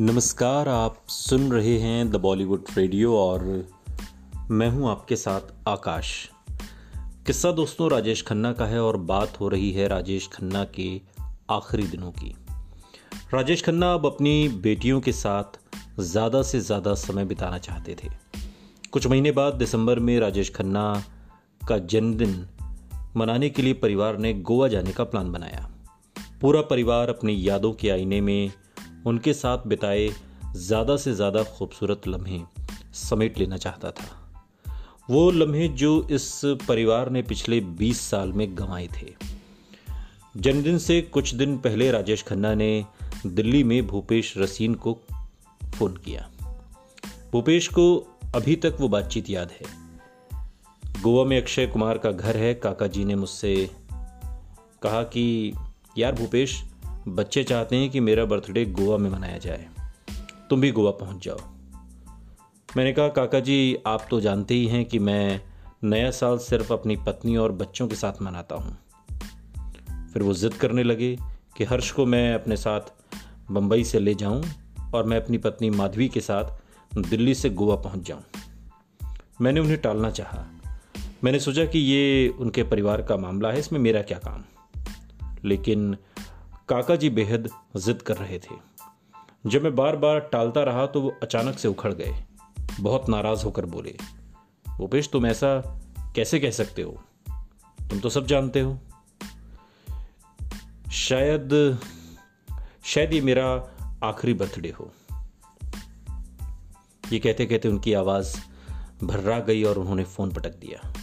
नमस्कार, आप सुन रहे हैं द बॉलीवुड रेडियो और मैं हूँ आपके साथ आकाश। किस्सा दोस्तों, राजेश खन्ना का है और बात हो रही है राजेश खन्ना के आखिरी दिनों की। राजेश खन्ना अब अपनी बेटियों के साथ ज़्यादा से ज़्यादा समय बिताना चाहते थे। कुछ महीने बाद दिसंबर में राजेश खन्ना का जन्मदिन मनाने के लिए परिवार ने गोवा जाने का प्लान बनाया। पूरा परिवार अपनी यादों के आईने में उनके साथ बिताए ज़्यादा से ज़्यादा खूबसूरत लम्हे समेट लेना चाहता था। वो लम्हे जो इस परिवार ने पिछले 20 साल में गंवाए थे। जन्मदिन से कुछ दिन पहले राजेश खन्ना ने दिल्ली में भूपेश रसीन को फ़ोन किया। भूपेश को अभी तक वो बातचीत याद है। गोवा में अक्षय कुमार का घर है काका जी ने मुझसे कहा कि, यार भूपेश बच्चे चाहते हैं कि मेरा बर्थडे गोवा में मनाया जाए। तुम भी गोवा पहुँच जाओ। मैंने कहा, काका जी, आप तो जानते ही हैं कि मैं नया साल सिर्फ़ अपनी पत्नी और बच्चों के साथ मनाता हूँ। फिर वो ज़िद करने लगे कि हर्ष को मैं अपने साथ बम्बई से ले जाऊँ और मैं अपनी पत्नी माधवी के साथ दिल्ली से गोवा पहुँच जाऊँ। मैंने उन्हें टालना चाहा। मैंने सोचा कि ये उनके परिवार का मामला है, इसमें मेरा क्या काम? लेकिन काका जी बेहद जिद कर रहे थे। जब मैं बार बार टालता रहा तो वो अचानक से उखड़ गए। बहुत नाराज़ होकर बोले भूपेश तुम ऐसा कैसे कह सकते हो? तुम तो सब जानते हो। शायद शायद ये मेरा आखिरी बर्थडे हो। ये कहते कहते उनकी आवाज़ भर्रा गई और उन्होंने फ़ोन पटक दिया।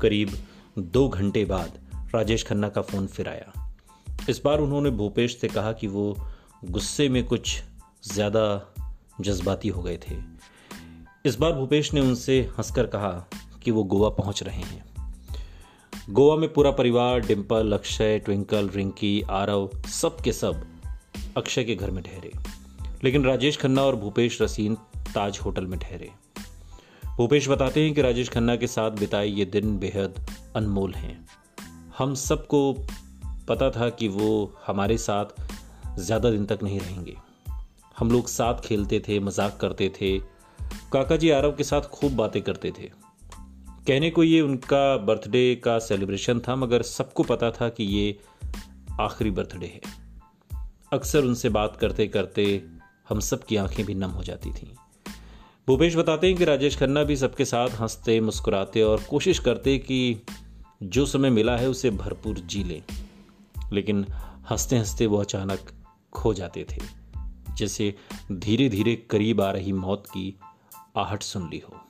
करीब दो घंटे बाद राजेश खन्ना का फ़ोन फिर आया। इस बार उन्होंने भूपेश से कहा कि वो गुस्से में कुछ ज़्यादा जज्बाती हो गए थे। इस बार भूपेश ने उनसे हंसकर कहा कि वो गोवा पहुँच रहे हैं। गोवा में पूरा परिवार डिम्पल अक्षय, ट्विंकल, रिंकी, आरव, सब के सब अक्षय के घर में ठहरे। लेकिन राजेश खन्ना और भूपेश रसीन ताज होटल में ठहरे। भूपेश बताते हैं कि राजेश खन्ना के साथ बिताए ये दिन बेहद अनमोल हैं। हम सबको पता था कि वो हमारे साथ ज़्यादा दिन तक नहीं रहेंगे। हम लोग साथ खेलते थे, मज़ाक करते थे। काका जी आरव के साथ खूब बातें करते थे। कहने को ये उनका बर्थडे का सेलिब्रेशन था, मगर सबको पता था कि ये आखिरी बर्थडे है। अक्सर उनसे बात करते करते हम सब की आँखें भी नम हो जाती थीं। भूपेश बताते हैं कि राजेश खन्ना भी सबके साथ हँसते, मुस्कुराते और कोशिश करते कि जो समय मिला है उसे भरपूर जी लें। लेकिन हँसते हँसते वो अचानक खो जाते थे, जैसे धीरे धीरे करीब आ रही मौत की आहट सुन ली हो।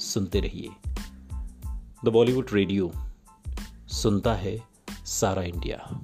सुनते रहिए। द बॉलीवुड रेडियो सुनता है सारा इंडिया।